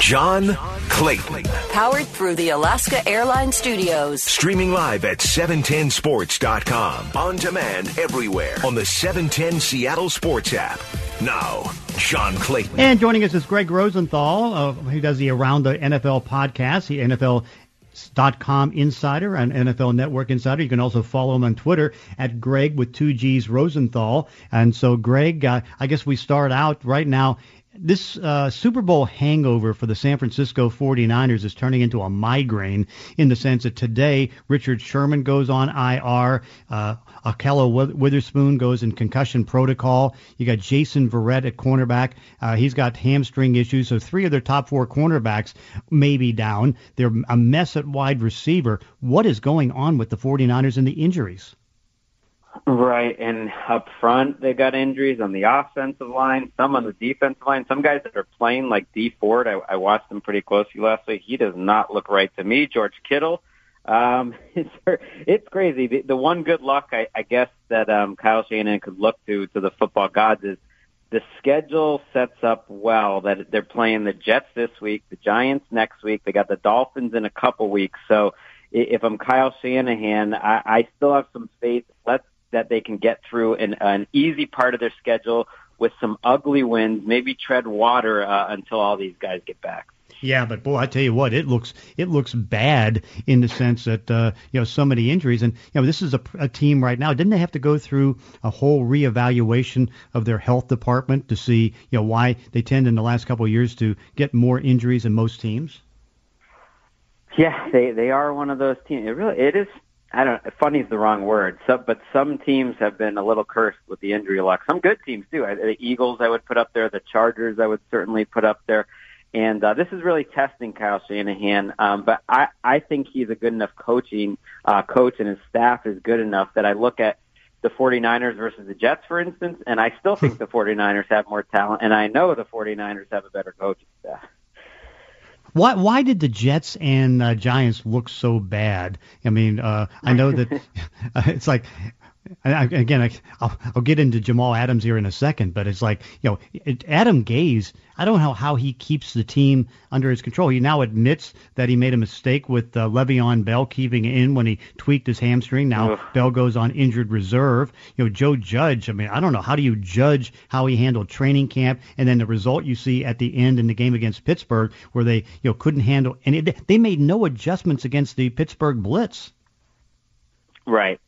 John Clayton. Powered through the Alaska Airlines Studios. Streaming live at 710sports.com. On demand everywhere on the 710 Seattle Sports app. Now, John Clayton. And joining us is Greg Rosenthal, uh, who does the Around the NFL podcast, the NFL com insider and NFL Network insider. You can also follow him on Twitter at Greg with two G's Rosenthal. And so, Greg, uh, I guess we start out right now this uh, Super Bowl hangover for the San Francisco 49ers is turning into a migraine in the sense that today Richard Sherman goes on IR, uh, Ahkello Witherspoon goes in concussion protocol. You got Jason Verrett at cornerback. Uh, he's got hamstring issues. So three of their top four cornerbacks may be down. They're a mess at wide receiver. What is going on with the 49ers and the injuries? Right, and up front they got injuries on the offensive line, some on the defensive line. Some guys that are playing like Dee Ford, I, I watched him pretty closely last week. He does not look right to me. George Kittle, um, it's it's crazy. The, the one good luck I, I guess that um, Kyle Shanahan could look to to the football gods is the schedule sets up well that they're playing the Jets this week, the Giants next week. They got the Dolphins in a couple weeks, so if I'm Kyle Shanahan, I, I still have some faith. Let's that they can get through an, an easy part of their schedule with some ugly wins, maybe tread water uh, until all these guys get back. Yeah, but boy, I tell you what, it looks it looks bad in the sense that uh, you know so many injuries, and you know this is a, a team right now. Didn't they have to go through a whole reevaluation of their health department to see you know why they tend in the last couple of years to get more injuries than most teams? Yeah, they they are one of those teams. It really it is I don't. Funny is the wrong word. So, but some teams have been a little cursed with the injury luck. Some good teams too. The Eagles I would put up there. The Chargers I would certainly put up there. And uh, this is really testing Kyle Shanahan. Um, but I I think he's a good enough coaching uh, coach, and his staff is good enough that I look at the 49ers versus the Jets, for instance, and I still think the 49ers have more talent, and I know the 49ers have a better coaching staff. Why why did the Jets and uh, Giants look so bad? I mean, uh, I know that it's like I, again, I, will I'll get into Jamal Adams here in a second, but it's like you know, it, Adam Gase. I don't know how he keeps the team under his control. He now admits that he made a mistake with uh, Le'Veon Bell keeping in when he tweaked his hamstring. Now Ugh. Bell goes on injured reserve. You know, Joe Judge. I mean, I don't know how do you judge how he handled training camp and then the result you see at the end in the game against Pittsburgh, where they you know couldn't handle and it, they made no adjustments against the Pittsburgh blitz. Right.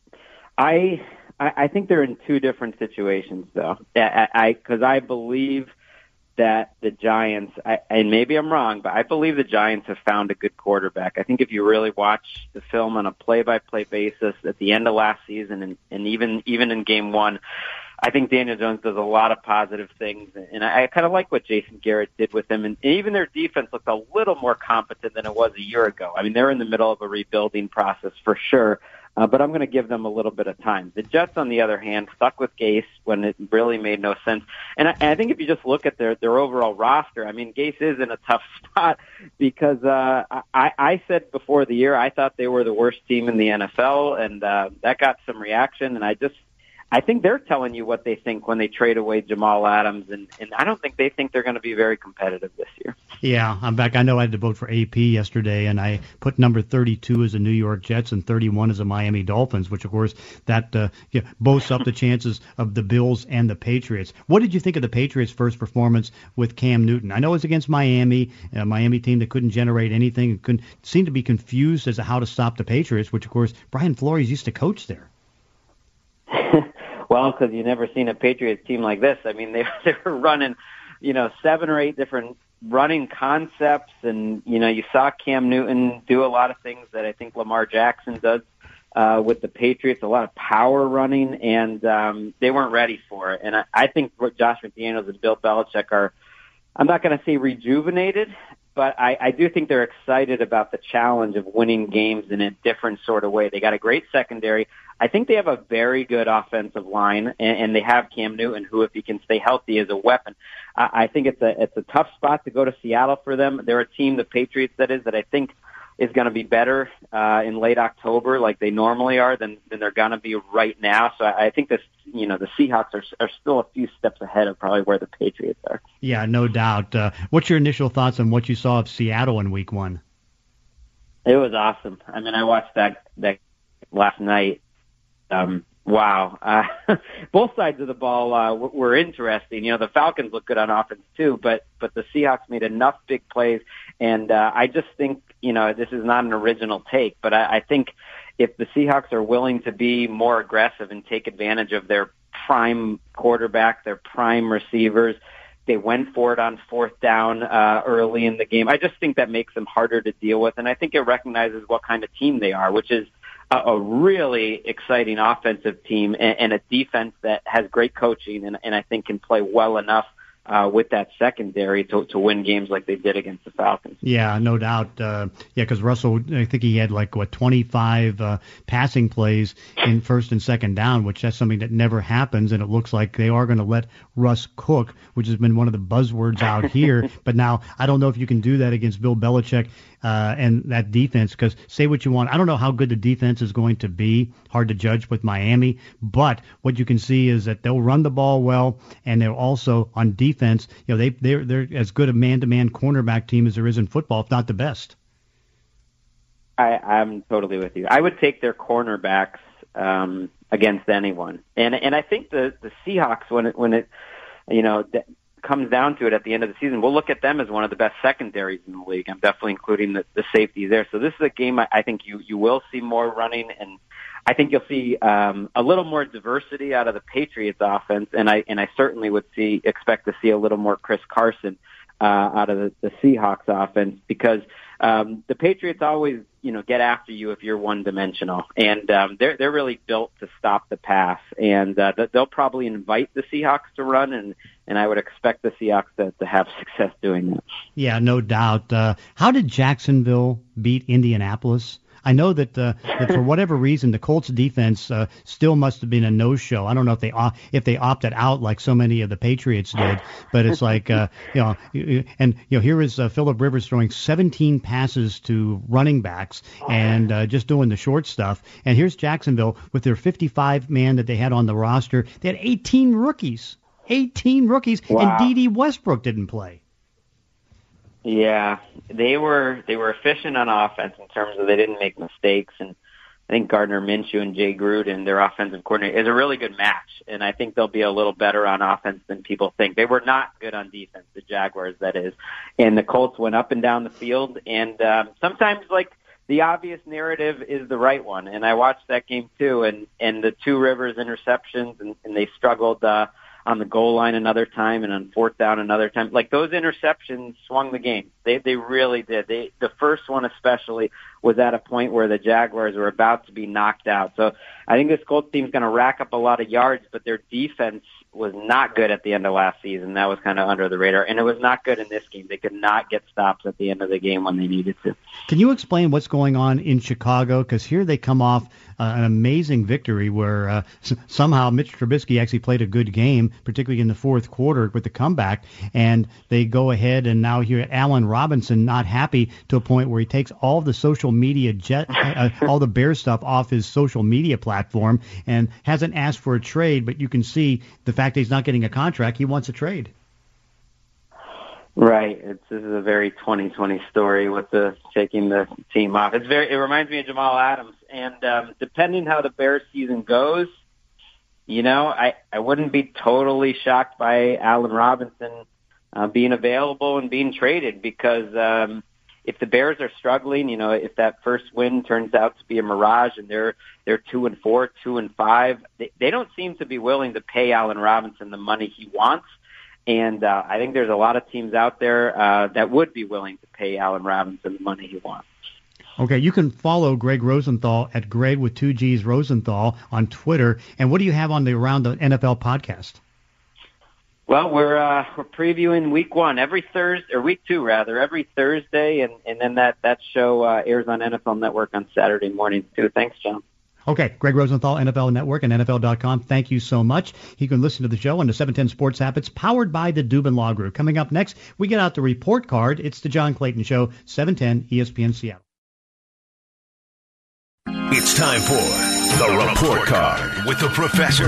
I I think they're in two different situations though. I because I, I believe that the Giants, I, and maybe I'm wrong, but I believe the Giants have found a good quarterback. I think if you really watch the film on a play-by-play basis at the end of last season, and, and even even in Game One, I think Daniel Jones does a lot of positive things, and I, I kind of like what Jason Garrett did with him. And even their defense looked a little more competent than it was a year ago. I mean, they're in the middle of a rebuilding process for sure. Uh, but I'm going to give them a little bit of time. The Jets, on the other hand, stuck with Gase when it really made no sense. And I, and I think if you just look at their their overall roster, I mean, Gase is in a tough spot because uh, I, I said before the year I thought they were the worst team in the NFL, and uh, that got some reaction. And I just I think they're telling you what they think when they trade away Jamal Adams, and, and I don't think they think they're going to be very competitive this year. Yeah, I'm back. I know I had to vote for AP yesterday, and I put number 32 as the New York Jets and 31 as the Miami Dolphins, which of course that uh, yeah, boasts up the chances of the Bills and the Patriots. What did you think of the Patriots' first performance with Cam Newton? I know it was against Miami, a Miami team that couldn't generate anything, couldn't seem to be confused as to how to stop the Patriots, which of course Brian Flores used to coach there. Well, because you've never seen a Patriots team like this. I mean, they they were running, you know, seven or eight different running concepts, and you know, you saw Cam Newton do a lot of things that I think Lamar Jackson does uh, with the Patriots. A lot of power running, and um, they weren't ready for it. And I, I think what Josh McDaniels and Bill Belichick are. I'm not going to say rejuvenated, but I, I do think they're excited about the challenge of winning games in a different sort of way. They got a great secondary. I think they have a very good offensive line, and, and they have Cam Newton, who, if he can stay healthy, is a weapon. I, I think it's a it's a tough spot to go to Seattle for them. They're a team, the Patriots, that is, that I think is going to be better uh, in late October, like they normally are, than than they're going to be right now. So I, I think this, you know, the Seahawks are are still a few steps ahead of probably where the Patriots are. Yeah, no doubt. Uh, what's your initial thoughts on what you saw of Seattle in Week One? It was awesome. I mean, I watched that that last night. Um, wow, uh, both sides of the ball uh, were interesting. You know, the Falcons look good on offense too, but but the Seahawks made enough big plays, and uh, I just think you know this is not an original take, but I, I think if the Seahawks are willing to be more aggressive and take advantage of their prime quarterback, their prime receivers. They went for it on fourth down uh, early in the game. I just think that makes them harder to deal with, and I think it recognizes what kind of team they are, which is a, a really exciting offensive team and, and a defense that has great coaching, and, and I think can play well enough uh, with that secondary to, to win games like they did against the Falcons. Yeah, no doubt. Uh, yeah, because Russell, I think he had like what 25 uh, passing plays in first and second down, which that's something that never happens, and it looks like they are going to let Russ cook, which has been one of the buzzwords out here. but now I don't know if you can do that against Bill Belichick uh, and that defense. Because say what you want, I don't know how good the defense is going to be. Hard to judge with Miami, but what you can see is that they'll run the ball well, and they're also on defense. You know, they they're they're as good a man-to-man cornerback team as there is in football, if not the best. I, I'm totally with you. I would take their cornerbacks um, against anyone, and and I think the the Seahawks when it when it you know comes down to it at the end of the season, we'll look at them as one of the best secondaries in the league. I'm definitely including the, the safeties there. So this is a game I, I think you you will see more running, and I think you'll see um, a little more diversity out of the Patriots offense, and I and I certainly would see expect to see a little more Chris Carson uh, out of the, the Seahawks offense because um, the Patriots always, you know, get after you if you're one dimensional, and um, they're they're really built to stop the pass, and uh, they'll probably invite the Seahawks to run, and and I would expect the Seahawks to, to have success doing that. Yeah, no doubt. Uh, how did Jacksonville beat Indianapolis? I know that, uh, that for whatever reason, the Colts defense uh, still must have been a no-show. I don't know if they if they opted out like so many of the Patriots did, but it's like uh, you know, and you know, here is uh, Philip Rivers throwing 17 passes to running backs and uh, just doing the short stuff. And here's Jacksonville with their 55 man that they had on the roster. They had 18 rookies, 18 rookies, wow. and Dede Westbrook didn't play. Yeah, they were they were efficient on offense in terms of they didn't make mistakes, and I think Gardner Minshew and Jay Gruden, their offensive coordinator, is a really good match, and I think they'll be a little better on offense than people think. They were not good on defense, the Jaguars, that is, and the Colts went up and down the field, and um, sometimes like the obvious narrative is the right one, and I watched that game too, and and the two Rivers interceptions, and, and they struggled. uh on the goal line another time and on fourth down another time. Like those interceptions swung the game. They they really did. They the first one especially was at a point where the Jaguars were about to be knocked out. So I think this Colts team's going to rack up a lot of yards, but their defense was not good at the end of last season. That was kind of under the radar, and it was not good in this game. They could not get stops at the end of the game when they needed to. Can you explain what's going on in Chicago? Because here they come off uh, an amazing victory where uh, s- somehow Mitch Trubisky actually played a good game, particularly in the fourth quarter with the comeback, and they go ahead and now here Allen Robinson not happy to a point where he takes all the social media jet, uh, all the Bear stuff off his social media platform and hasn't asked for a trade, but you can see the fact that he's not getting a contract, he wants a trade. Right. It's, this is a very 2020 story with the taking the team off. It's very. It reminds me of Jamal Adams. And um, depending how the Bears season goes, you know, I I wouldn't be totally shocked by Allen Robinson uh, being available and being traded because um, if the Bears are struggling, you know, if that first win turns out to be a mirage and they're they're two and four, two and five, they, they don't seem to be willing to pay Allen Robinson the money he wants. And uh, I think there's a lot of teams out there uh, that would be willing to pay Allen Robinson the money he wants. Okay, you can follow Greg Rosenthal at Greg with two G's Rosenthal on Twitter. And what do you have on the Around the NFL podcast? Well, we're uh, we're previewing week one every Thursday or week two rather every Thursday, and and then that that show uh, airs on NFL Network on Saturday mornings too. Thanks, John. Okay, Greg Rosenthal, NFL Network and NFL.com. Thank you so much. You can listen to the show on the 710 Sports app. It's powered by the Dubin Law Group. Coming up next, we get out the report card. It's the John Clayton Show, 710 ESPN Seattle. It's time for the report card with the professor.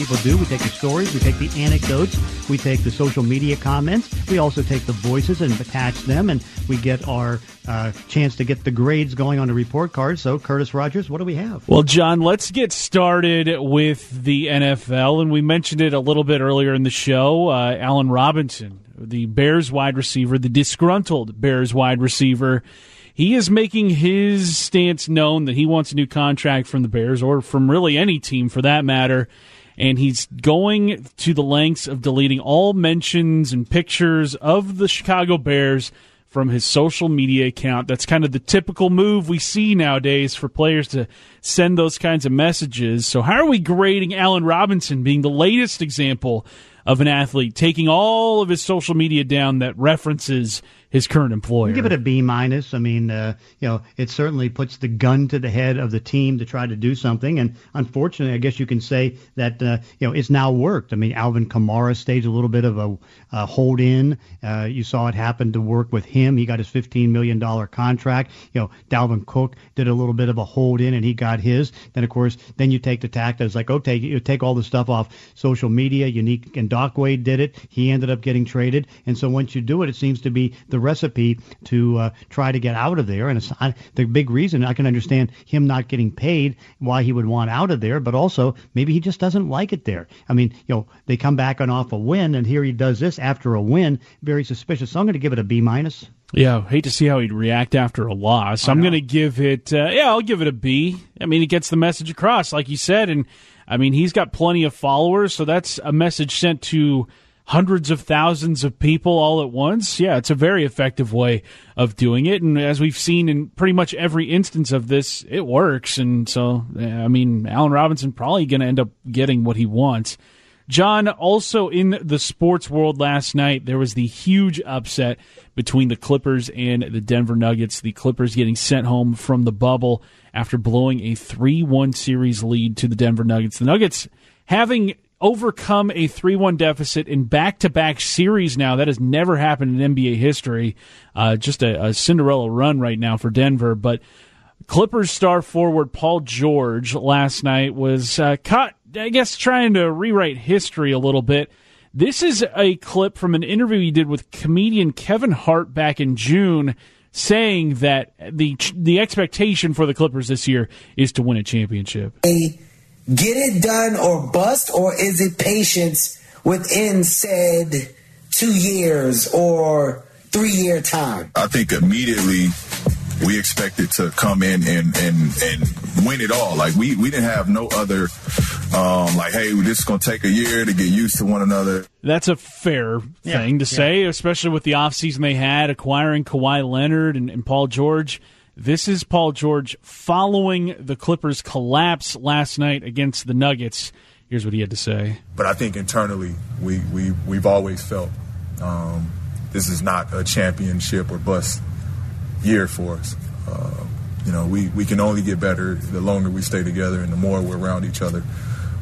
People do. We take the stories, we take the anecdotes, we take the social media comments, we also take the voices and attach them, and we get our uh, chance to get the grades going on the report card. So, Curtis Rogers, what do we have? Well, John, let's get started with the NFL, and we mentioned it a little bit earlier in the show. Uh, Allen Robinson, the Bears wide receiver, the disgruntled Bears wide receiver. He is making his stance known that he wants a new contract from the Bears or from really any team for that matter and he's going to the lengths of deleting all mentions and pictures of the Chicago Bears from his social media account. That's kind of the typical move we see nowadays for players to send those kinds of messages. So, how are we grading Allen Robinson being the latest example of an athlete taking all of his social media down that references his current employer. Give it a B minus. I mean, uh, you know, it certainly puts the gun to the head of the team to try to do something. And unfortunately, I guess you can say that uh, you know it's now worked. I mean, Alvin Kamara staged a little bit of a, a hold in. Uh, you saw it happen to work with him. He got his 15 million dollar contract. You know, Dalvin Cook did a little bit of a hold in, and he got his. Then of course, then you take the tack that's like, okay, you take all the stuff off social media. Yannick Ngakoue did it. He ended up getting traded. And so once you do it, it seems to be the recipe to uh, try to get out of there. And it's I, the big reason I can understand him not getting paid, why he would want out of there, but also maybe he just doesn't like it there. I mean, you know, they come back on off a win, and here he does this after a win. Very suspicious. So I'm going to give it a B minus. Yeah, hate to see how he'd react after a loss. I'm going to give it, uh, yeah, I'll give it a B. I mean, it gets the message across, like you said, and I mean, he's got plenty of followers, so that's a message sent to hundreds of thousands of people all at once. Yeah, it's a very effective way of doing it. And as we've seen in pretty much every instance of this, it works. And so, I mean, Allen Robinson probably going to end up getting what he wants. John, also in the sports world last night, there was the huge upset between the Clippers and the Denver Nuggets. The Clippers getting sent home from the bubble after blowing a 3 1 series lead to the Denver Nuggets. The Nuggets having overcome a 3 1 deficit in back to back series now. That has never happened in NBA history. Uh, just a, a, Cinderella run right now for Denver. But Clippers star forward Paul George last night was uh, caught, I guess, trying to rewrite history a little bit. This is a clip from an interview he did with comedian Kevin Hart back in June saying that the the expectation for the Clippers this year is to win a championship get it done or bust, or is it patience within said two years or three year time? I think immediately we expected to come in and and and win it all. Like we we didn't have no other um, like, hey, this is gonna take a year to get used to one another. That's a fair thing yeah, to yeah. say, especially with the offseason they had acquiring Kawhi Leonard and, and Paul George. This is Paul George following the Clippers' collapse last night against the Nuggets. Here's what he had to say. But I think internally, we, we, we've always felt um, this is not a championship or bust year for us. Uh, you know, we, we can only get better the longer we stay together and the more we're around each other.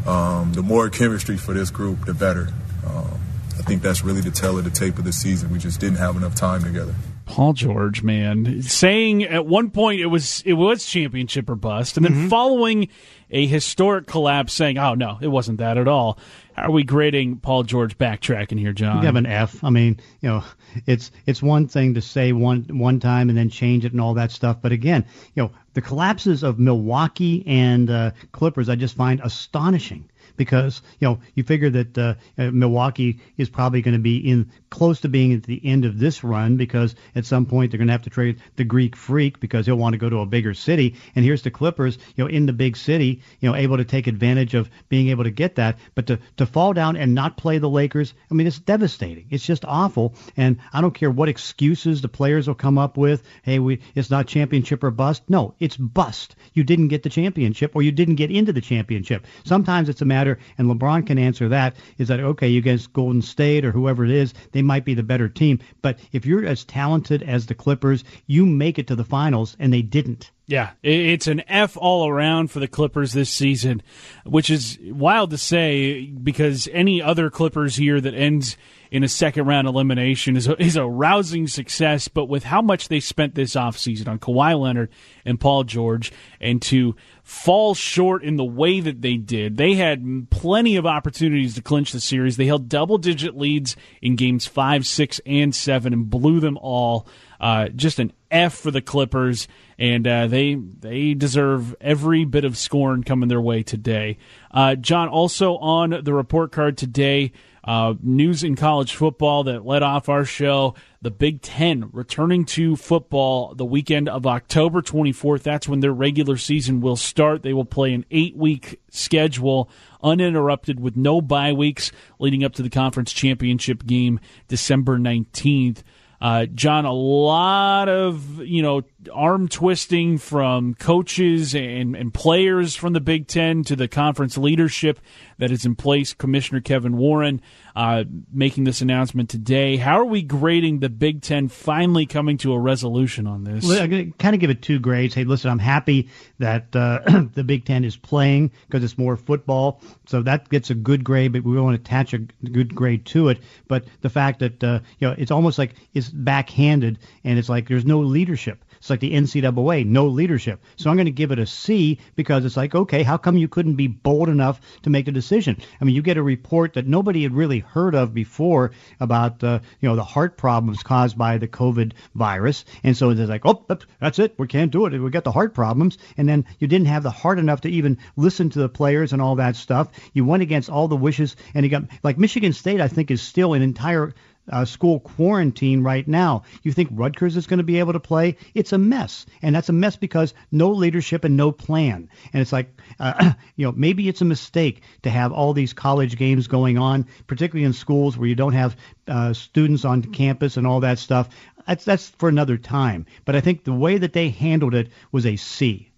Um, the more chemistry for this group, the better. Um, I think that's really the tell of the tape of the season. We just didn't have enough time together. Paul George, man, saying at one point it was it was championship or bust, and then mm-hmm. following a historic collapse, saying, "Oh no, it wasn't that at all." How are we grading Paul George backtracking here, John? You have an F. I mean, you know, it's it's one thing to say one one time and then change it and all that stuff, but again, you know, the collapses of Milwaukee and uh, Clippers, I just find astonishing because you know you figure that uh, uh Milwaukee is probably going to be in close to being at the end of this run because at some point they're going to have to trade the Greek Freak because he'll want to go to a bigger city. And here's the Clippers, you know, in the big city, you know, able to take advantage of being able to get that. But to to fall down and not play the Lakers, I mean, it's devastating. It's just awful. And I don't care what excuses the players will come up with. Hey, we it's not championship or bust. No, it's bust. You didn't get the championship or you didn't get into the championship. Sometimes it's a matter, and LeBron can answer that, is that okay, you against Golden State or whoever it is, they might be the better team. But if you're as talented as the Clippers, you make it to the finals, and they didn't. Yeah, it's an F all around for the Clippers this season, which is wild to say because any other Clippers year that ends in a second round elimination is a, is a rousing success. But with how much they spent this offseason on Kawhi Leonard and Paul George, and to fall short in the way that they did, they had plenty of opportunities to clinch the series. They held double digit leads in games five, six, and seven and blew them all. Uh, just an F for the Clippers, and uh, they they deserve every bit of scorn coming their way today. Uh, John, also on the report card today, uh, news in college football that led off our show. The Big Ten returning to football the weekend of October 24th. That's when their regular season will start. They will play an eight week schedule uninterrupted with no bye weeks leading up to the conference championship game December 19th. Uh, John, a lot of you know arm twisting from coaches and, and players from the Big Ten to the conference leadership that is in place. Commissioner Kevin Warren uh, making this announcement today. How are we grading the Big Ten finally coming to a resolution on this? To kind of give it two grades. Hey, listen, I'm happy that uh, the Big Ten is playing because it's more football, so that gets a good grade. But we won't attach a good grade to it. But the fact that uh, you know it's almost like it's backhanded, and it's like there's no leadership. It's like the NCAA, no leadership. So I'm going to give it a C because it's like, okay, how come you couldn't be bold enough to make a decision? I mean, you get a report that nobody had really heard of before about, uh, you know, the heart problems caused by the COVID virus. And so they're like, oh, that's it. We can't do it. We got the heart problems. And then you didn't have the heart enough to even listen to the players and all that stuff. You went against all the wishes. And you got, like Michigan State, I think, is still an entire uh, school quarantine right now. You think Rutgers is going to be able to play? It's a mess, and that's a mess because no leadership and no plan. And it's like, uh, you know, maybe it's a mistake to have all these college games going on, particularly in schools where you don't have uh, students on campus and all that stuff. That's that's for another time. But I think the way that they handled it was a C.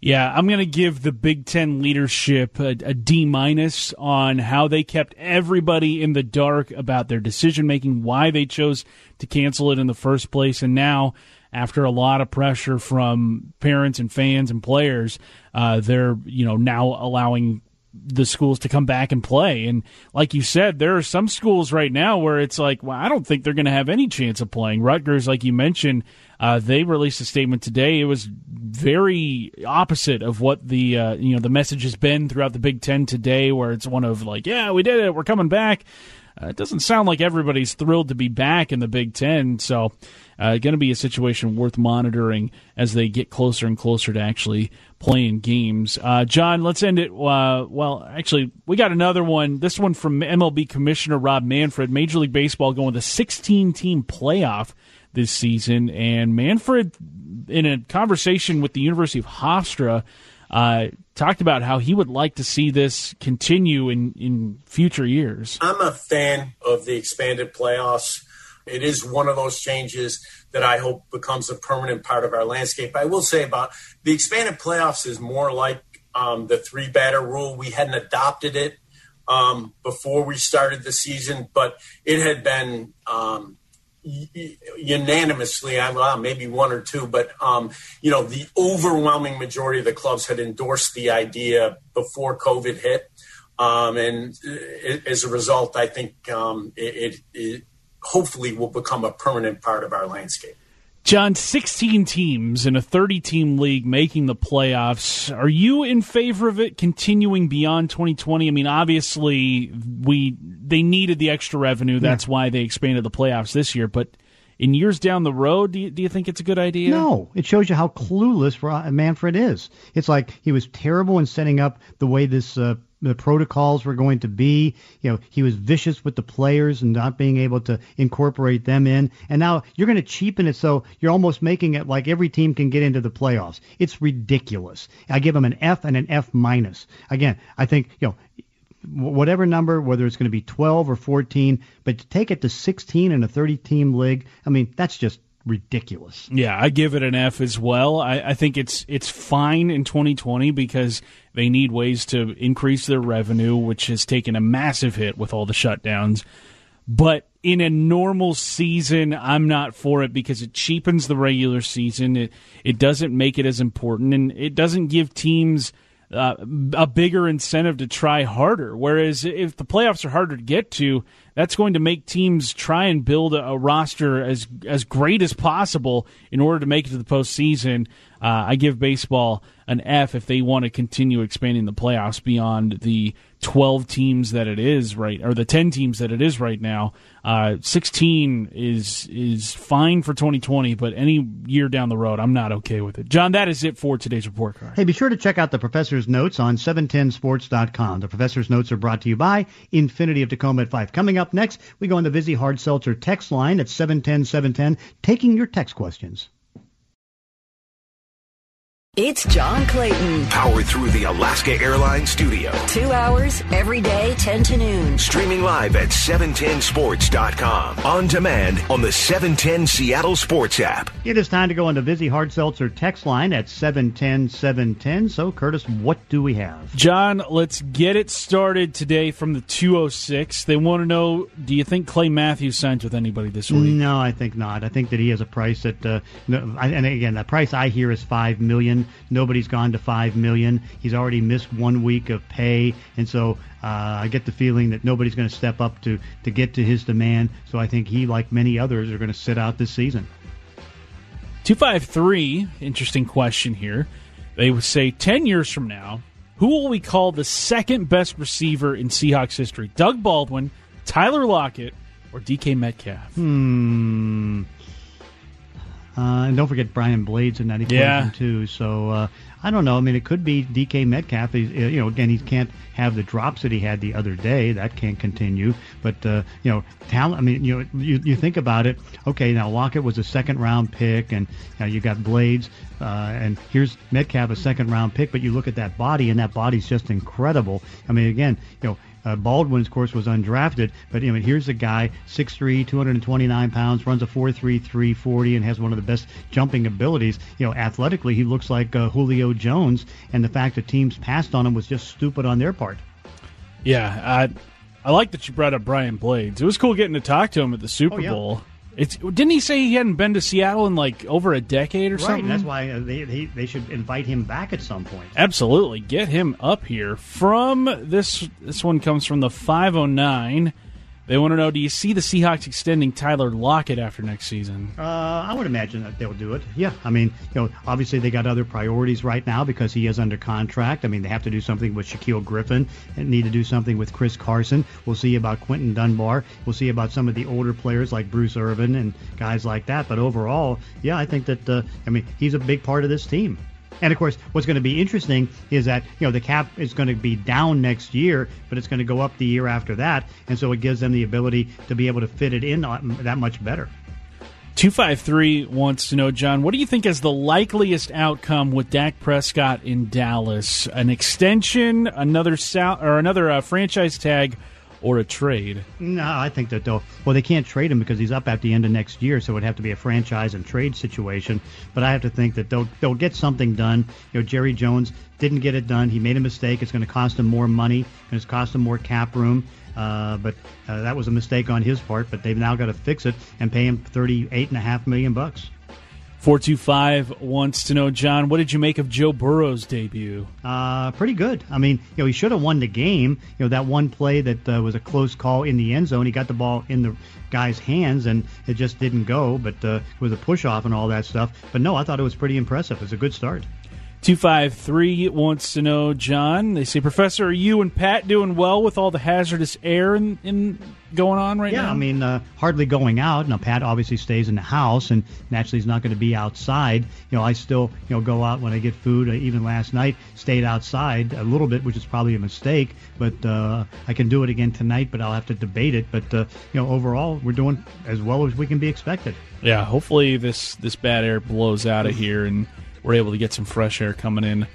Yeah, I'm going to give the Big Ten leadership a, a D minus on how they kept everybody in the dark about their decision making, why they chose to cancel it in the first place, and now after a lot of pressure from parents and fans and players, uh, they're you know now allowing the schools to come back and play. And like you said, there are some schools right now where it's like, well, I don't think they're going to have any chance of playing. Rutgers, like you mentioned, uh, they released a statement today. It was very opposite of what the uh, you know the message has been throughout the Big Ten today, where it's one of like, yeah, we did it, we're coming back. Uh, it doesn't sound like everybody's thrilled to be back in the Big Ten, so uh, going to be a situation worth monitoring as they get closer and closer to actually playing games. Uh, John, let's end it. Uh, well, actually, we got another one. This one from MLB Commissioner Rob Manfred. Major League Baseball going with a 16 team playoff this season. And Manfred, in a conversation with the University of Hofstra, uh, talked about how he would like to see this continue in, in future years. I'm a fan of the expanded playoffs. It is one of those changes that I hope becomes a permanent part of our landscape. I will say about the expanded playoffs is more like um, the three batter rule. We hadn't adopted it um, before we started the season, but it had been um, unanimously, I well, maybe one or two, but um, you know, the overwhelming majority of the clubs had endorsed the idea before COVID hit, um, and it, as a result, I think um, it, it hopefully will become a permanent part of our landscape. John, 16 teams in a 30 team league making the playoffs. Are you in favor of it continuing beyond 2020? I mean, obviously, we they needed the extra revenue. That's yeah. why they expanded the playoffs this year. But in years down the road, do you, do you think it's a good idea? No. It shows you how clueless Manfred is. It's like he was terrible in setting up the way this uh, the protocols were going to be. You know, he was vicious with the players and not being able to incorporate them in. And now you're going to cheapen it so you're almost making it like every team can get into the playoffs. It's ridiculous. I give him an F and an F minus. Again, I think, you know, whatever number, whether it's going to be 12 or 14, but to take it to 16 in a 30 team league, I mean, that's just ridiculous. Yeah, I give it an F as well. I, I, think it's it's fine in 2020 because they need ways to increase their revenue, which has taken a massive hit with all the shutdowns. But in a normal season, I'm not for it because it cheapens the regular season. It it doesn't make it as important, and it doesn't give teams uh, a bigger incentive to try harder. Whereas if the playoffs are harder to get to, that's going to make teams try and build a, roster as as great as possible in order to make it to the postseason. Uh, I give baseball an F if they want to continue expanding the playoffs beyond the 12 teams that it is right, or the 10 teams that it is right now. Uh, 16 is is fine for 2020, but any year down the road, I'm not okay with it. John, that is it for today's report card. Hey, be sure to check out the professor's notes on 710sports.com. The professor's notes are brought to you by Infiniti of Tacoma at Fife. Coming up next, we go on the Vizzy Hard Seltzer text line at 710 710, taking your text questions. It's John Clayton. Powered through the Alaska Airlines studio. Two hours every day, 10 to noon. Streaming live at 710sports.com. On demand on the 710 Seattle Sports app. It is time to go on the Vizzy Hard Seltzer text line at 710 710. So, Curtis, what do we have? John, let's get it started today from the 206. They want to know do you think Clay Matthews signs with anybody this week? No, I think not. I think that he has a price that, uh, no, and again, the price I hear is $5 million. Nobody's gone to five million. He's already missed one week of pay, and so uh, I get the feeling that nobody's going to step up to to get to his demand. So I think he, like many others, are going to sit out this season. Two five three. Interesting question here. They would say ten years from now, who will we call the second best receiver in Seahawks history? Doug Baldwin, Tyler Lockett, or DK Metcalf? Hmm. Uh, and don't forget Brian Blades in that equation Yeah. too. So uh, I don't know. I mean, it could be DK Metcalf. He's, uh, you know, again, he can't have the drops that he had the other day. That can't continue. But uh, you know, talent. I mean, you know, you, you think about it. Okay, now Lockett was a second round pick, and you, know, you got Blades, uh, and here's Metcalf, a second round pick. But you look at that body, and that body's just incredible. I mean, again, you know. Uh, Baldwin, of course, was undrafted, but you know, here's a guy, 6'3", 229 pounds, runs a 4.3, 340, and has one of the best jumping abilities. You know, athletically, he looks like uh, Julio Jones, and the fact that teams passed on him was just stupid on their part. Yeah, I I like that you brought up Brian Blades. It was cool getting to talk to him at the Super Oh, yeah. Bowl. It's didn't he say he hadn't been to Seattle in like over a decade or Right, something? that's why uh, they, they they should invite him back at some point. Absolutely, get him up here. From this, this one comes from the five oh nine. They want to know: Do you see the Seahawks extending Tyler Lockett after next season? Uh, I would imagine that they'll do it. Yeah, I mean, you know, obviously they got other priorities right now because he is under contract. I mean, they have to do something with Shaquill Griffin and need to do something with Chris Carson. We'll see about Quinton Dunbar. We'll see about some of the older players like Bruce Irvin and guys like that. But overall, yeah, I think that uh, I mean he's a big part of this team. And of course, what's going to be interesting is that you know the cap is going to be down next year, but it's going to go up the year after that, and so it gives them the ability to be able to fit it in that much better. 253 wants to know, John, what do you think is the likeliest outcome with Dak Prescott in Dallas? An extension, another sal- or another uh, franchise tag, or a trade? No, I think that they'll. Well, they can't trade him because he's up at the end of next year, so it would have to be a franchise and trade situation. But I have to think that they'll they'll get something done. You know, Jerry Jones didn't get it done. He made a mistake. It's going to cost him more money. And it's cost him more cap room. Uh, but uh, that was a mistake on his part. But they've now got to fix it and pay him thirty-eight and a half million bucks. 425 wants to know, John, what did you make of Joe Burrow's debut? Uh, pretty good. I mean, you know, he should have won the game. You know, that one play that uh, was a close call in the end zone. He got the ball in the guy's hands, and it just didn't go. But uh, a push off and all that stuff. But no, I thought it was pretty impressive. It was a good start. 253 wants to know, John, they say, Professor, are you and Pat doing well with all the hazardous air in, in going on right Yeah, now? I mean, uh, hardly going out. Now, Pat obviously stays in the house, and naturally, he's not going to be outside. You know, I still, you know, go out when I get food. Uh, even last night, stayed outside a little bit, which is probably a mistake. But uh, I can do it again tonight, but I'll have to debate it. But uh, you know, overall, we're doing as well as we can be expected. Yeah, hopefully this this bad air blows out of here and we're able to get some fresh air coming in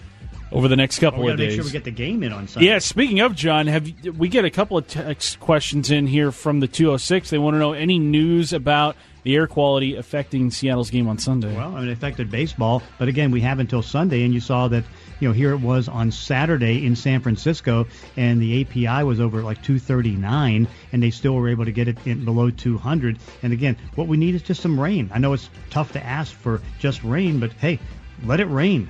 over the next couple of to make days. sure we get the game in on Sunday. yeah, speaking of John, have you- we get a couple of text questions in here from the 206. They want to know any news about the air quality affecting Seattle's game on Sunday. Well, I mean, it affected baseball, but again, we have until Sunday, and you saw that. You know, here it was on Saturday in San Francisco, and the AQI was over like 239, and they still were able to get it in below 200. And again, what we need is just some rain. I know it's tough to ask for just rain, but hey, let it rain.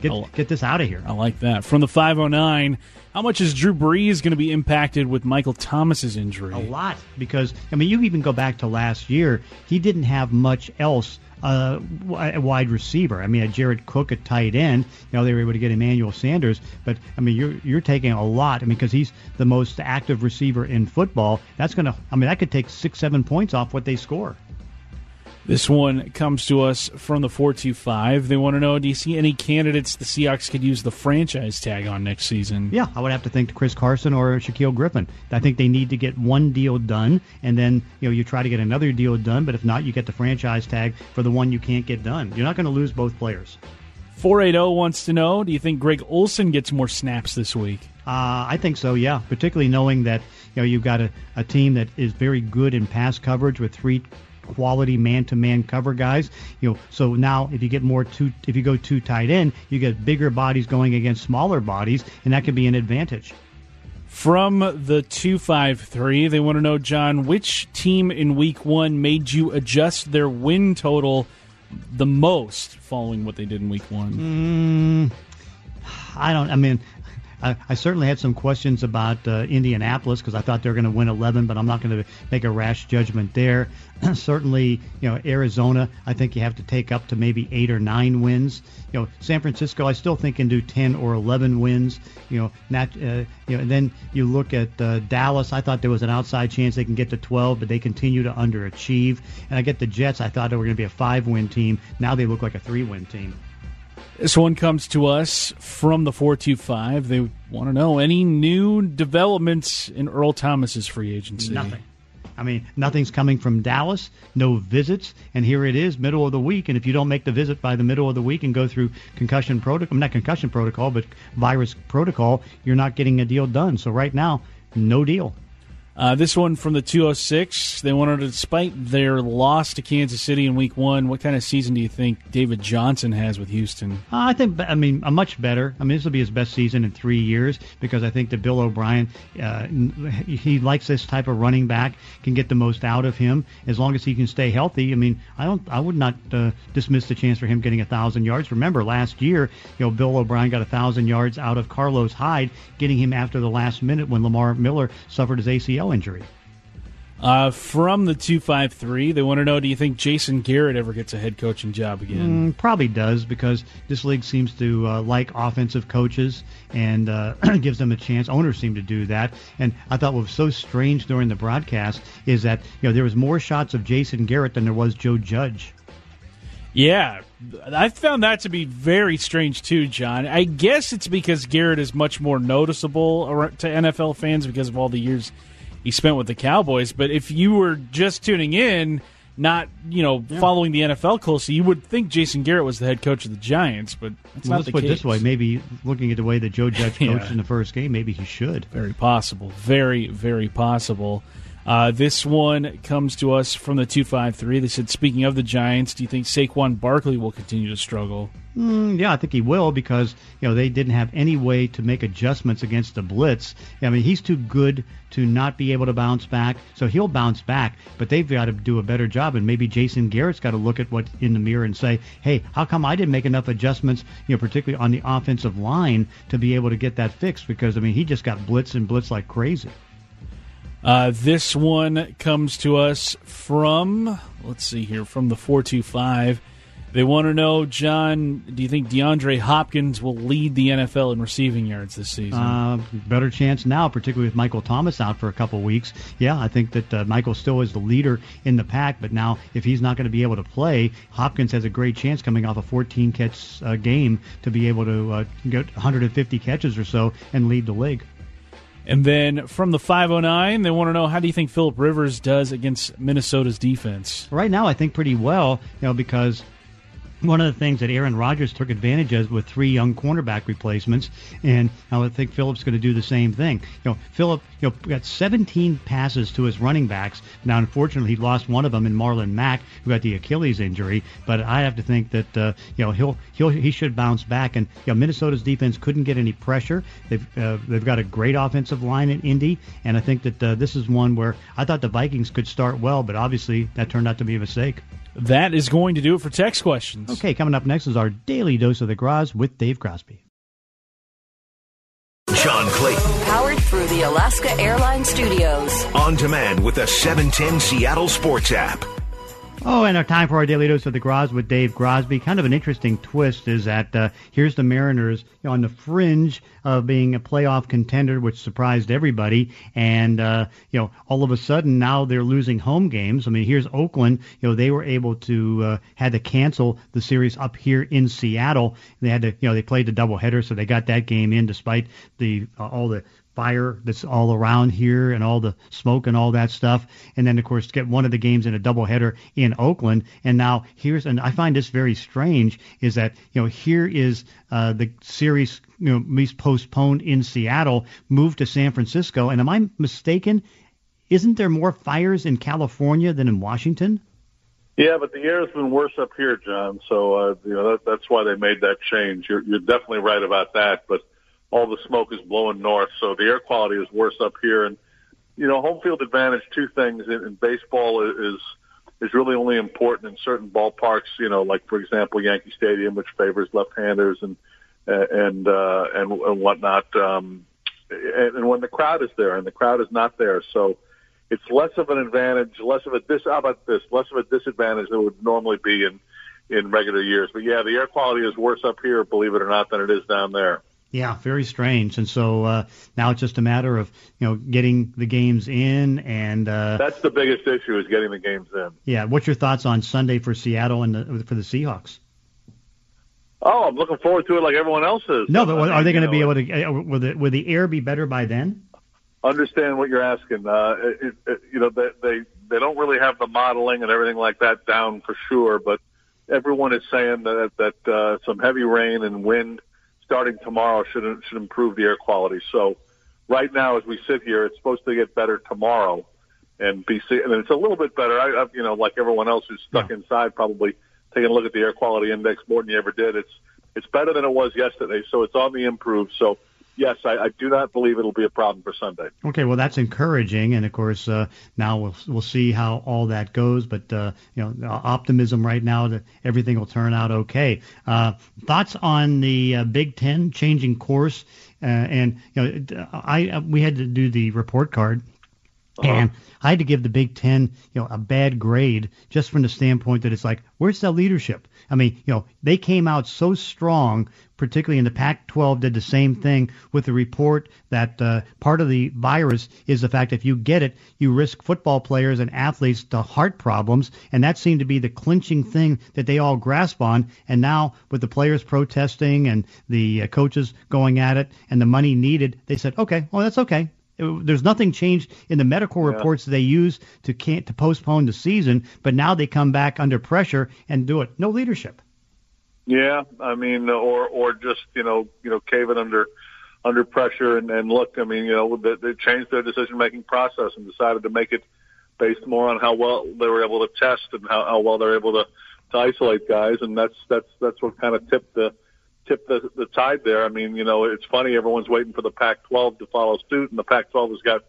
Get I'll- get this out of here. I like that. From the 509, how much is Drew Brees going to be impacted with Michael Thomas's injury? A lot because I mean you even go back to last year. He didn't have much else. Uh, a wide receiver. I mean, a Jared Cook at tight end. You know, they were able to get Emmanuel Sanders, but I mean, you're you're taking a lot. I mean, because he's the most active receiver in football. That's gonna. I mean, that could take six, seven points off what they score. This one comes to us from the 425. They want to know do you see any candidates the Seahawks could use the franchise tag on next season? Yeah, I would have to think Chris Carson or Shaquill Griffin. I think they need to get one deal done, and then you know you try to get another deal done. But if not, you get the franchise tag for the one you can't get done. You're not going to lose both players. 480 wants to know do you think Greg Olsen gets more snaps this week? Uh, I think so, yeah. Particularly knowing that you know you've got a, a team that is very good in pass coverage with three quality man-to-man cover guys. You know, so now if you get more two, if you go two tight end, you get bigger bodies going against smaller bodies, and that can be an advantage. From the 253, they want to know, John, which team in week one made you adjust their win total the most following what they did in week one? Mm, I don't. I mean, I, I certainly had some questions about uh, Indianapolis because I thought they were going to win 11, but I'm not going to make a rash judgment there. certainly, you know, Arizona, I think you have to take up to maybe eight or nine wins. You know, San Francisco, I still think can do 10 or 11 wins. You know, not, uh, you know, and then you look at uh, Dallas. I thought there was an outside chance they can get to 12, but they continue to underachieve. And I get the Jets. I thought they were going to be a five-win team. Now they look like a three-win team. This one comes to us from the 425. They want to know any new developments in Earl Thomas's free agency. Nothing. I mean, nothing's coming from Dallas, no visits, and here it is, middle of the week. And if you don't make the visit by the middle of the week and go through concussion protocol, not concussion protocol, but virus protocol, you're not getting a deal done. So right now, no deal. Uh, this one from the 206. They wanted, despite their loss to Kansas City in Week One, what kind of season do you think David Johnson has with Houston? Uh, I think, I mean, a much better. I mean, this will be his best season in three years because I think that Bill O'Brien, uh, he likes this type of running back, can get the most out of him as long as he can stay healthy. I mean, I don't, I would not uh, dismiss the chance for him getting a thousand yards. Remember, last year, you know, Bill O'Brien got a thousand yards out of Carlos Hyde, getting him after the last minute when Lamar Miller suffered his ACL injury. Uh, from the 253, they want to know do you think Jason Garrett ever gets a head coaching job again? Mm, probably does because this league seems to uh, like offensive coaches and uh, gives them a chance. Owners seem to do that. And I thought what was so strange during the broadcast is that you know there was more shots of Jason Garrett than there was Joe Judge. Yeah, I found that to be very strange too, John. I guess it's because Garrett is much more noticeable to NFL fans because of all the years he spent with the Cowboys. But if you were just tuning in, not you know following the NFL closely, you would think Jason Garrett was the head coach of the Giants, but that's Well, not let's the put it case. this way: maybe looking at the way that Joe Judge coached Yeah. in the first game, maybe he should. Very possible. Very, very possible. Uh, this one comes to us from the 253. They said, speaking of the Giants, do you think Saquon Barkley will continue to struggle? Mm, yeah, I think he will because you know they didn't have any way to make adjustments against the blitz. I mean, he's too good to not be able to bounce back, so he'll bounce back. But they've got to do a better job, and maybe Jason Garrett's got to look at what in the mirror and say, "Hey, how come I didn't make enough adjustments? You know, particularly on the offensive line to be able to get that fixed? Because I mean, he just got blitz and blitz like crazy." Uh, this one comes to us from, let's see here, from the 425. They want to know, John, do you think DeAndre Hopkins will lead the NFL in receiving yards this season? Uh, better chance now, particularly with Michael Thomas out for a couple weeks. Yeah, I think that uh, Michael still is the leader in the pack, but now if he's not going to be able to play, Hopkins has a great chance coming off a 14 catch uh, game to be able to uh, get 150 catches or so and lead the league. And then from the 509, they want to know, how do you think Philip Rivers does against Minnesota's defense? Right now, I think pretty well, you know, because one of the things that Aaron Rodgers took advantage of with three young cornerback replacements, and I think Philip's going to do the same thing. You know, Philip, you know, got 17 passes to his running backs. Now, unfortunately, he lost one of them in Marlon Mack, who got the Achilles injury. But I have to think that uh, you know he'll he'll he should bounce back. And you know, Minnesota's defense couldn't get any pressure. They've uh, they've got a great offensive line in Indy, and I think that uh, this is one where I thought the Vikings could start well, but obviously that turned out to be a mistake. That is going to do it for text questions. Okay, coming up next is our daily dose of the Groz with Dave Grosby. John Clayton. Powered through the Alaska Airlines Studios. On demand with the 710 Seattle Sports app. Oh, and our time for our daily dose of the Groz with Dave Grosby. Kind of an interesting twist is that uh, here's the Mariners you know, on the fringe of being a playoff contender, which surprised everybody, and uh, you know all of a sudden now they're losing home games. I mean, here's Oakland. You know they were able to uh, had to cancel the series up here in Seattle. They had to you know they played the doubleheader, so they got that game in despite the uh, all the fire that's all around here and all the smoke and all that stuff. And then, of course, get one of the games in a doubleheader in Oakland. And now here's, and I find this very strange, is that, you know, here is uh, the series, you know, least postponed in Seattle, moved to San Francisco. And am I mistaken? Isn't there more fires in California than in Washington? Yeah, but the air has been worse up here, John. So uh, you know that, that's why they made that change. You're, you're definitely right about that. But all the smoke is blowing north, so the air quality is worse up here. And you know, home field advantage. Two things in, in baseball is is really only important in certain ballparks. You know, like for example, Yankee Stadium, which favors left-handers and and uh, and, and whatnot. Um, and, and when the crowd is there, and the crowd is not there, so it's less of an advantage, less of a dis. How about this? Less of a disadvantage than would normally be in in regular years. But yeah, the air quality is worse up here, believe it or not, than it is down there. Yeah, very strange. And so uh, now it's just a matter of you know getting the games in, and uh, that's the biggest issue is getting the games in. Yeah, what's your thoughts on Sunday for Seattle and the, for the Seahawks? Oh, I'm looking forward to it like everyone else is. No, but are they going to be able to? Uh, will the will the air be better by then? Understand what you're asking. Uh, it, it, you know, they, they they don't really have the modeling and everything like that down for sure, but everyone is saying that that uh, some heavy rain and wind starting tomorrow should should improve the air quality. So right now, as we sit here, it's supposed to get better tomorrow, and be and it's a little bit better. I, I you know, like everyone else who's stuck yeah. inside, probably taking a look at the air quality index more than you ever did. It's it's better than it was yesterday, so it's on the improve. So yes, I, I, do not believe it'll be a problem for Sunday. Okay, well that's encouraging, and of course uh, now we'll we'll see how all that goes. But uh, you know, optimism right now that everything will turn out okay. Uh, thoughts on the uh, Big Ten changing course, uh, and you know, I we had to do the report card. Uh-huh. And I had to give the Big Ten, you know, a bad grade just from the standpoint that it's like, where's the leadership? I mean, you know, they came out so strong, particularly in the Pac-12 did the same thing with the report that uh, part of the virus is the fact if you get it, you risk football players and athletes to heart problems, and that seemed to be the clinching thing that they all grasp on. And now with the players protesting and the uh, coaches going at it and the money needed, they said, okay, well that's okay there's nothing changed in the medical yeah. reports they use to can't to postpone the season, but now they come back under pressure and do it. No leadership. Yeah, I mean, or or just you know you know caving under under pressure and, and look, I mean, you know, they, they changed their decision making process and decided to make it based more on how well they were able to test and how, how well they're able to, to isolate guys, and that's that's that's what kind of tipped the tip the, the tide there. I mean, you know, it's funny. Everyone's waiting for the Pac-12 to follow suit, and the Pac-12 has got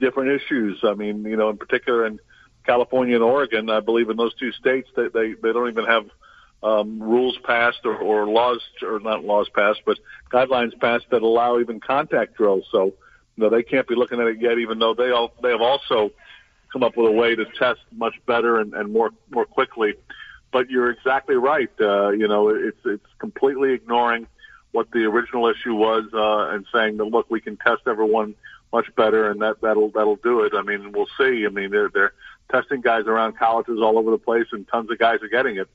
different issues. I mean, you know, in particular in California and Oregon, I believe in those two states, they they, they don't even have um, rules passed or, or laws, or not laws passed, but guidelines passed that allow even contact drills. So, you know, they can't be looking at it yet, even though they all they have also come up with a way to test much better and, and more more quickly but you're exactly right. Uh, you know, it's it's completely ignoring what the original issue was uh, and saying that look, we can test everyone much better, and that that'll that'll do it. I mean, we'll see. I mean, they're they're testing guys around colleges all over the place, and tons of guys are getting it,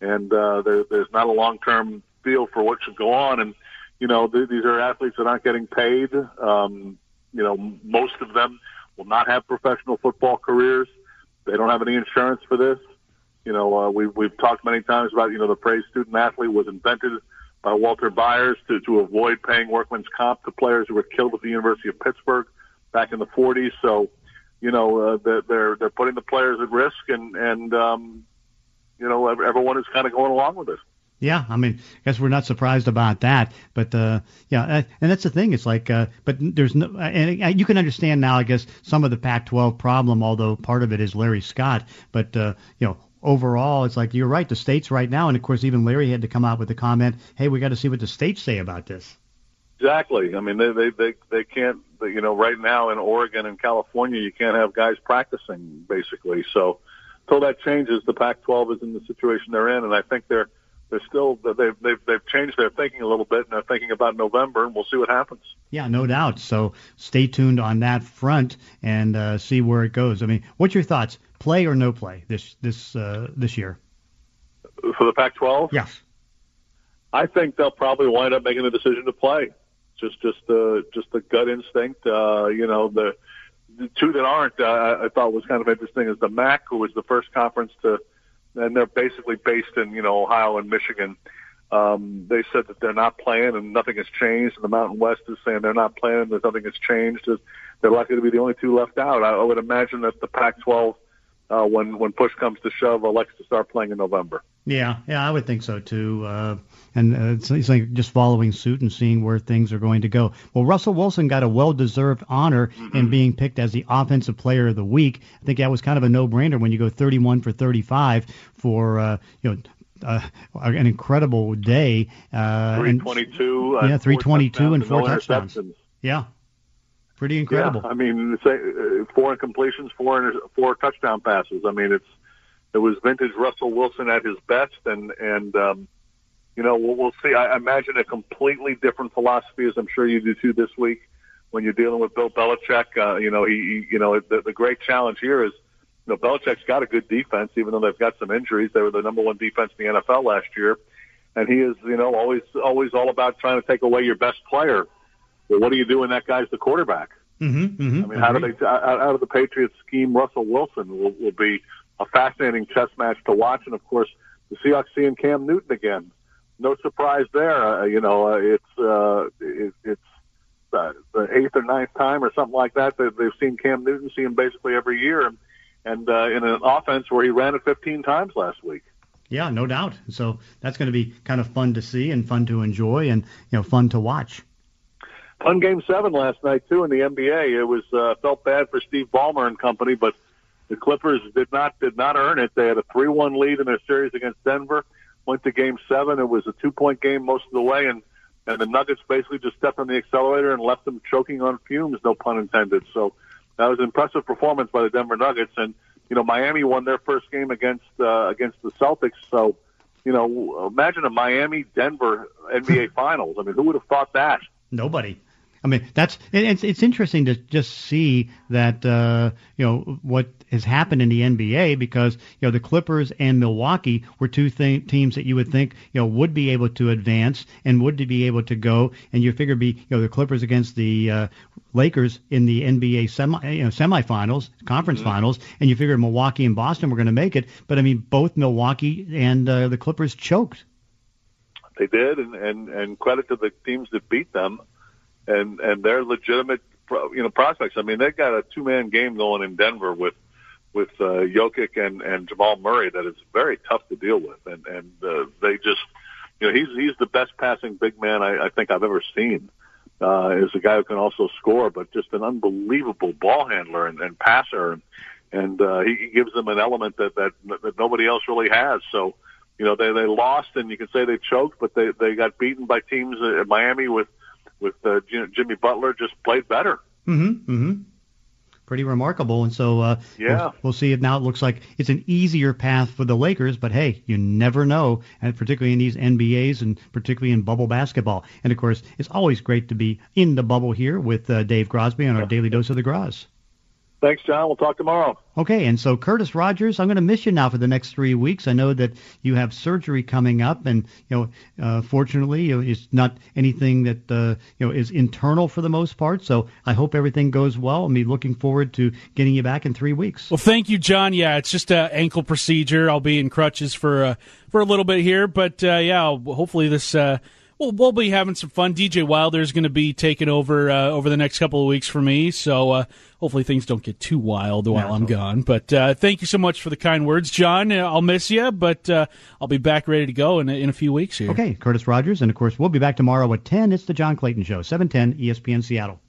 and uh, there, there's not a long term feel for what should go on. And you know, th- these are athletes that aren't getting paid. Um, you know, most of them will not have professional football careers. They don't have any insurance for this You know, uh, we've we've talked many times about you know the phrase student athlete was invented by Walter Byers to to avoid paying workman's comp to players who were killed at the University of Pittsburgh back in the 40s. So, you know, uh, they're they're putting the players at risk, and and um, you know everyone is kind of going along with this. Yeah, I mean, I guess we're not surprised about that, but uh, yeah, uh, and that's the thing. It's like, uh, but there's no, and uh, you can understand now, I guess, some of the Pac-12 problem, although part of it is Larry Scott. But uh, you know, overall, it's like you're right. The states right now, and of course, even Larry had to come out with the comment, "Hey, we got to see what the states say about this." Exactly. I mean, they they they they can't. You know, right now in Oregon and California, you can't have guys practicing basically. So, until that changes, the Pac-12 is in the situation they're in, and I think they're they're still they've they've they've changed their thinking a little bit and they're thinking about November and we'll see what happens. Yeah, no doubt. So stay tuned on that front and uh, see where it goes. I mean, what's your thoughts? Play or no play this this uh, this year? For the Pac-12? Yes. I think they'll probably wind up making the decision to play. Just just the just the gut instinct. Uh, you know the, the two that aren't. Uh, I thought was kind of interesting is the MAC, who was the first conference to and they're basically based in you know Ohio and Michigan. Um, they said that they're not playing and nothing has changed. And the Mountain West is saying they're not playing. There's nothing has changed. They're likely to be the only two left out. I, would imagine that the Pac-12, uh, when when push comes to shove, elects to start playing in November. Yeah, yeah, I would think so too. Uh, and uh, it's, it's like just following suit and seeing where things are going to go. Well, Russell Wilson got a well-deserved honor mm-hmm. in being picked as the offensive player of the week. I think that was kind of a no-brainer when you go 31 for 35 for uh, you know uh, an incredible day. Uh, 322. And, yeah, 322 and four touchdowns. Yeah, pretty incredible. Yeah, I mean, say, uh, four incompletions, four four touchdown passes. I mean, it's it was vintage Russell Wilson at his best, and and um, you know we'll, we'll see. I imagine a completely different philosophy, as I'm sure you do too this week when you're dealing with Bill Belichick. Uh, you know, he, he you know the, the great challenge here is you know Belichick's got a good defense, even though they've got some injuries. They were the number one defense in the NFL last year, and he is you know always always all about trying to take away your best player. Well, what do you do when that guy's the quarterback? Mm-hmm, mm-hmm, I mean, how do they out, out of the Patriots scheme? Russell Wilson will, will be a fascinating chess match to watch. And of course, the Seahawks seeing Cam Newton again. No surprise there. Uh, you know, uh, it's uh, it, it's uh, the eighth or ninth time or something like that that they've seen Cam Newton see him basically every year, and and uh, in an offense where he ran it 15 times last week. Yeah, no doubt. So that's going to be kind of fun to see and fun to enjoy and you know fun to watch. Fun game seven last night too in the NBA. It was uh, felt bad for Steve Ballmer and company, but the Clippers did not did not earn it. They had a three one lead in their series against Denver. Went to game seven. It was a two point game most of the way, and and the Nuggets basically just stepped on the accelerator and left them choking on fumes, no pun intended. So that was an impressive performance by the Denver Nuggets, and you know Miami won their first game against uh, against the Celtics. So you know imagine a Miami Denver NBA Finals. I mean, who would have thought that? Nobody. I mean, that's it's it's interesting to just see that uh, you know what has happened in the NBA because you know the Clippers and Milwaukee were two th- teams that you would think you know would be able to advance and would be able to go, and you figure be you know the Clippers against the uh, Lakers in the NBA semi you know semifinals, conference mm-hmm. finals, and you figure Milwaukee and Boston were going to make it, but I mean both Milwaukee and uh, the Clippers choked. They did, and and and credit to the teams that beat them and and they're legitimate, you know, prospects. I mean, they've got a two man game going in Denver with with uh, Jokic and and Jamal Murray that is very tough to deal with, and and uh, they just, you know, he's he's the best passing big man I, I think I've ever seen. Uh, is a guy who can also score, but just an unbelievable ball handler and, and passer, and, and uh, he, he gives them an element that, that that nobody else really has. So, you know, they they lost, and you can say they choked, but they they got beaten by teams at Miami with with uh, Jimmy Butler just played better. Mm-hmm. Mm-hmm. Pretty remarkable. And so uh, yeah. we'll, we'll see if now it looks like it's an easier path for the Lakers. But hey, you never know, and particularly in these NBAs and particularly in bubble basketball. And of course, it's always great to be in the bubble here with uh, Dave Grosby on our daily dose of the Groz. Thanks, John. We'll talk tomorrow. Okay, and so Curtis Rogers, I'm going to miss you now for the next three weeks. I know that you have surgery coming up, and you know, uh, fortunately, it's not anything that uh, you know is internal for the most part. So I hope everything goes well. I'm looking forward to getting you back in three weeks. Well, thank you, John. Yeah, it's just an ankle procedure. I'll be in crutches for uh, for a little bit here, but uh, yeah, hopefully this uh, we'll, we'll be having some fun. DJ Wilder is going to be taking over uh, over the next couple of weeks for me, so uh, hopefully things don't get too wild while I'm gone. But uh, thank you so much for the kind words, John. Uh, I'll miss you, but uh, I'll be back ready to go in a, in a few weeks here. Okay, Curtis Rogers, and of course we'll be back tomorrow at ten. It's the John Clayton Show, seven ten ESPN Seattle.